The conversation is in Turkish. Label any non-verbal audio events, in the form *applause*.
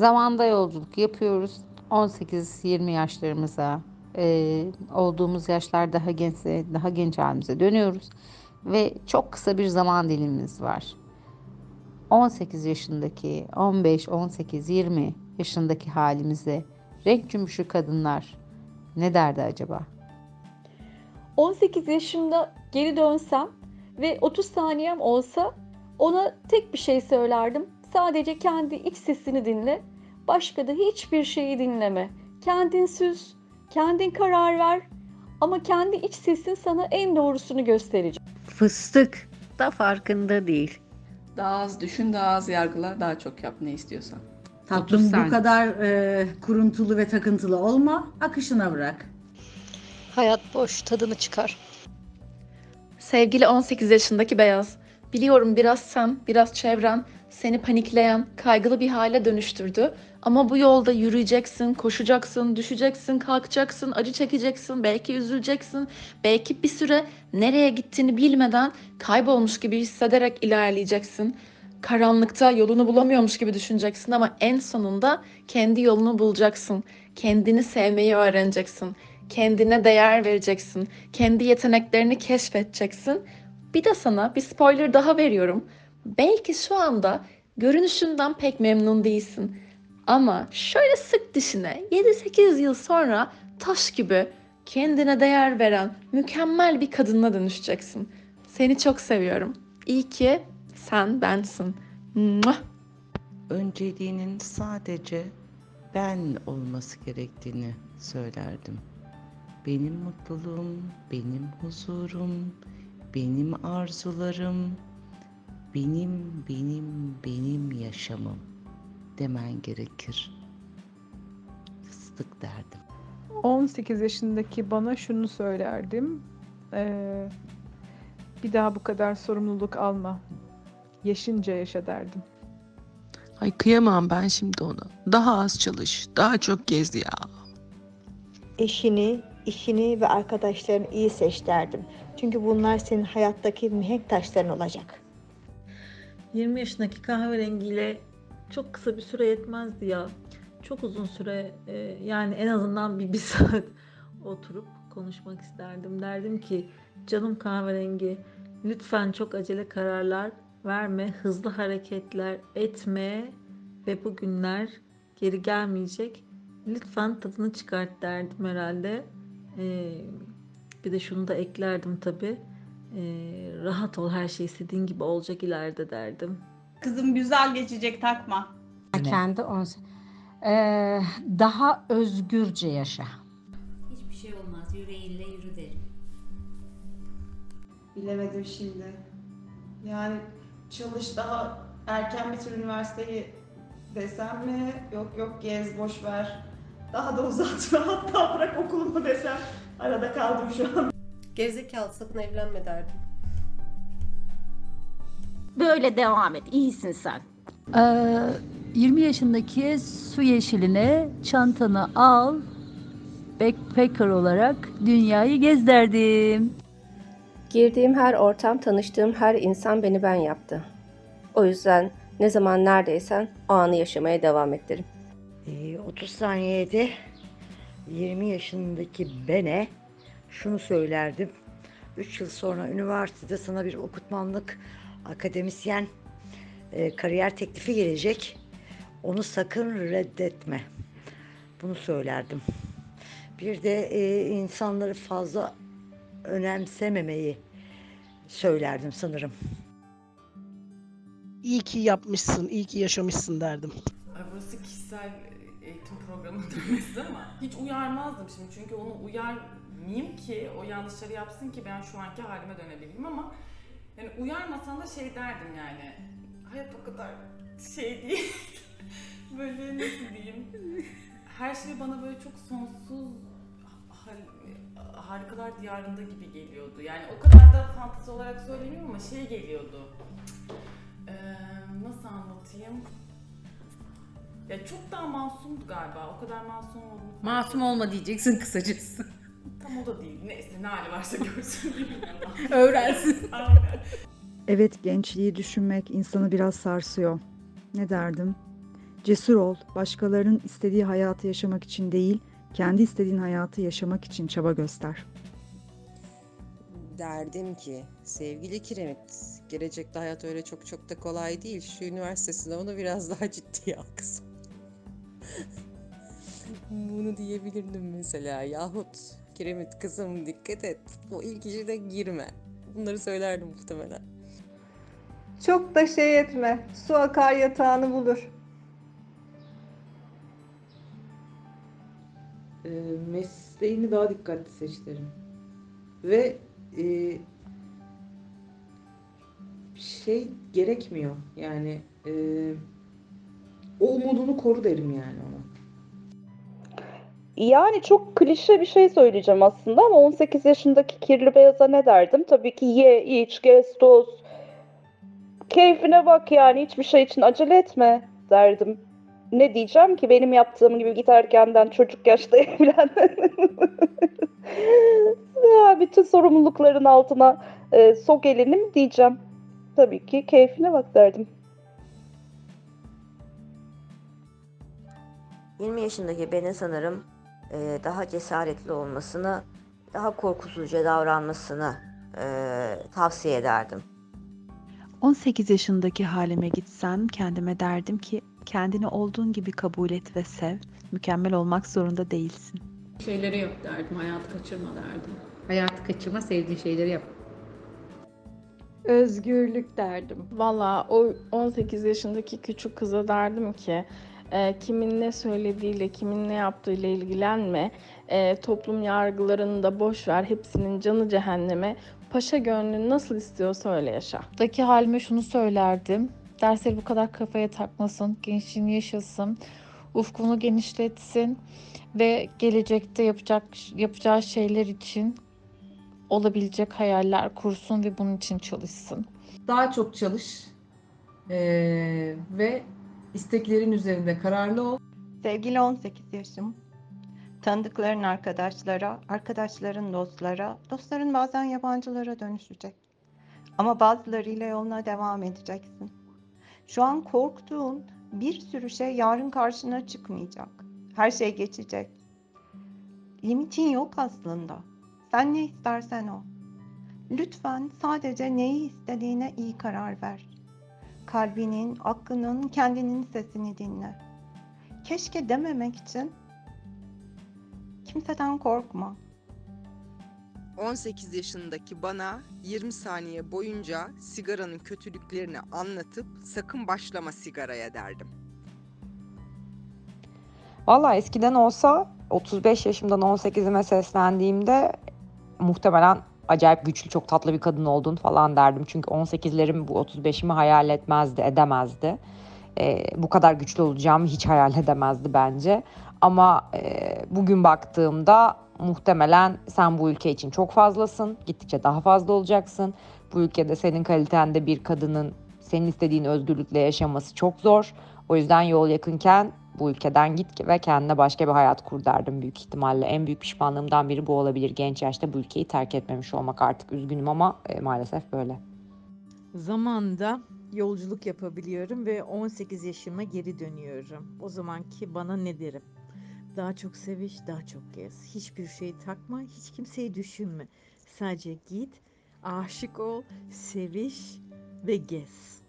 Zamanda yolculuk yapıyoruz. 18-20 yaşlarımıza, e, olduğumuz yaşlar daha gençse daha genç halimize dönüyoruz. Ve çok kısa bir zaman dilimimiz var. 18 yaşındaki, 15, 18, 20 yaşındaki halimize renk cümbüşü kadınlar ne derdi acaba? 18 yaşımda geri dönsem ve 30 saniyem olsa ona tek bir şey söylerdim. Sadece kendi iç sesini dinle. Başka da hiçbir şeyi dinleme. Kendin süz, kendin karar ver. Ama kendi iç sesin sana en doğrusunu gösterecek. Fıstık da farkında değil. Daha az düşün, daha az yargıla, daha çok yap ne istiyorsan. Tatlım bu kadar e, kuruntulu ve takıntılı olma, akışına bırak. Hayat boş, tadını çıkar. Sevgili 18 yaşındaki beyaz. Biliyorum biraz sen, biraz çevren seni panikleyen, kaygılı bir hale dönüştürdü. Ama bu yolda yürüyeceksin, koşacaksın, düşeceksin, kalkacaksın, acı çekeceksin, belki üzüleceksin. Belki bir süre nereye gittiğini bilmeden kaybolmuş gibi hissederek ilerleyeceksin. Karanlıkta yolunu bulamıyormuş gibi düşüneceksin ama en sonunda kendi yolunu bulacaksın. Kendini sevmeyi öğreneceksin. Kendine değer vereceksin. Kendi yeteneklerini keşfedeceksin. Bir de sana bir spoiler daha veriyorum. Belki şu anda görünüşünden pek memnun değilsin. Ama şöyle sık dişine 7-8 yıl sonra taş gibi kendine değer veren mükemmel bir kadına dönüşeceksin. Seni çok seviyorum. İyi ki sen bensin. Muah! önceliğinin sadece ben olması gerektiğini söylerdim. Benim mutluluğum, benim huzurum, benim arzularım, benim, benim, benim yaşamım demen gerekir. Fıstık derdim. 18 yaşındaki bana şunu söylerdim. Ee, bir daha bu kadar sorumluluk alma. Yaşınca yaşa derdim. Ay kıyamam ben şimdi ona. Daha az çalış, daha çok gez ya. Eşini, işini ve arkadaşlarını iyi seç derdim. Çünkü bunlar senin hayattaki mihenk taşların olacak. 20 yaşındaki kahverengiyle çok kısa bir süre yetmezdi ya. Çok uzun süre e, yani en azından bir, bir *laughs* saat oturup konuşmak isterdim. Derdim ki canım kahverengi lütfen çok acele kararlar verme, hızlı hareketler etme ve bu günler geri gelmeyecek. Lütfen tadını çıkart derdim herhalde. E, bir de şunu da eklerdim tabii. E, rahat ol her şey istediğin gibi olacak ileride derdim. Kızım güzel geçecek takma. Kendi on Ee, daha özgürce yaşa. Hiçbir şey olmaz. Yüreğinle yürü derim. Bilemedim şimdi. Yani çalış daha erken bitir üniversiteyi desem mi? Yok yok gez boş ver. Daha da uzatma *laughs* hatta bırak okulumu desem. Arada kaldım şu an. Gerizekalı sakın evlenme derdim. Böyle devam et. İyisin sen. 20 yaşındaki su yeşiline çantanı al, backpacker olarak dünyayı gez derdim. Girdiğim her ortam, tanıştığım her insan beni ben yaptı. O yüzden ne zaman neredeysen o anı yaşamaya devam ettirim. 30 saniyede 20 yaşındaki bene şunu söylerdim. 3 yıl sonra üniversitede sana bir okutmanlık akademisyen e, kariyer teklifi gelecek. Onu sakın reddetme. Bunu söylerdim. Bir de e, insanları fazla önemsememeyi söylerdim sanırım. İyi ki yapmışsın, iyi ki yaşamışsın derdim. Ay, Burası kişisel eğitim programı *laughs* dönmesi ama hiç uyarmazdım şimdi çünkü onu uyarmayayım ki o yanlışları yapsın ki ben şu anki halime dönebileyim ama yani uyarmasan da şey derdim yani hayat o kadar şey değil *laughs* böyle nasıl diyeyim her şey bana böyle çok sonsuz harikalar diyarında gibi geliyordu yani o kadar da fantezi olarak söylemiyorum ama şey geliyordu Ee, nasıl anlatayım ya çok daha masumdu galiba. O kadar masum oldu. Masum olma diyeceksin kısacası. Tam o da değil. Neyse ne hali varsa görsün bilmiyorum. *laughs* Öğrensin. Aynen. Evet gençliği düşünmek insanı biraz sarsıyor. Ne derdim? Cesur ol. Başkalarının istediği hayatı yaşamak için değil, kendi istediğin hayatı yaşamak için çaba göster. Derdim ki sevgili Kiremit, gelecekte hayat öyle çok çok da kolay değil. Şu üniversite sınavını biraz daha ciddiye al kızım. Bunu diyebilirdim mesela. Yahut Kiremit kızım dikkat et. O ilk işine girme. Bunları söylerdim muhtemelen. Çok da şey etme. Su akar yatağını bulur. e, mesleğini daha dikkatli seç derim. Ve e, şey gerekmiyor yani e, o umudunu koru derim yani. Yani çok klişe bir şey söyleyeceğim aslında ama 18 yaşındaki kirli beyaza ne derdim? Tabii ki ye, iç, gez, toz. Keyfine bak yani hiçbir şey için acele etme derdim. Ne diyeceğim ki benim yaptığım gibi git erkenden çocuk yaşta *laughs* evlen. ya, bütün sorumlulukların altına e, sok elini mi diyeceğim? Tabii ki keyfine bak derdim. 20 yaşındaki beni sanırım e, daha cesaretli olmasını, daha korkusuzca davranmasını e, tavsiye ederdim. 18 yaşındaki halime gitsem kendime derdim ki kendini olduğun gibi kabul et ve sev. Mükemmel olmak zorunda değilsin. Şeyleri yap derdim, hayatı kaçırma derdim. Hayatı kaçırma, sevdiğin şeyleri yap. Özgürlük derdim. Valla o 18 yaşındaki küçük kıza derdim ki e, kimin ne söylediğiyle, kimin ne yaptığıyla ilgilenme. E, toplum yargılarını da boş ver. Hepsinin canı cehenneme. Paşa gönlün nasıl istiyorsa öyle yaşa. Daki halime şunu söylerdim. Dersleri bu kadar kafaya takmasın, gençliğini yaşasın, ufkunu genişletsin ve gelecekte yapacak yapacağı şeyler için olabilecek hayaller kursun ve bunun için çalışsın. Daha çok çalış eee, ve isteklerin üzerinde kararlı ol. Sevgili 18 yaşım. Tanıdıkların arkadaşlara, arkadaşların dostlara, dostların bazen yabancılara dönüşecek. Ama bazılarıyla yoluna devam edeceksin. Şu an korktuğun bir sürü şey yarın karşına çıkmayacak. Her şey geçecek. Limitin yok aslında. Sen ne istersen o. Lütfen sadece neyi istediğine iyi karar ver. Kalbinin, aklının, kendinin sesini dinle. Keşke dememek için kimseden korkma. 18 yaşındaki bana 20 saniye boyunca sigaranın kötülüklerini anlatıp sakın başlama sigaraya derdim. Valla eskiden olsa 35 yaşımdan 18'ime seslendiğimde muhtemelen acayip güçlü, çok tatlı bir kadın oldun falan derdim. Çünkü 18'lerim bu 35'imi hayal etmezdi, edemezdi. Ee, bu kadar güçlü olacağımı hiç hayal edemezdi bence. Ama e, bugün baktığımda muhtemelen sen bu ülke için çok fazlasın. Gittikçe daha fazla olacaksın. Bu ülkede senin kalitende bir kadının senin istediğin özgürlükle yaşaması çok zor. O yüzden yol yakınken bu ülkeden git ve kendine başka bir hayat kur derdim büyük ihtimalle. En büyük pişmanlığımdan biri bu olabilir. Genç yaşta bu ülkeyi terk etmemiş olmak artık üzgünüm ama e, maalesef böyle. Zamanda yolculuk yapabiliyorum ve 18 yaşıma geri dönüyorum. O zamanki bana ne derim? Daha çok seviş, daha çok gez. Hiçbir şey takma, hiç kimseyi düşünme. Sadece git, aşık ol, seviş ve gez.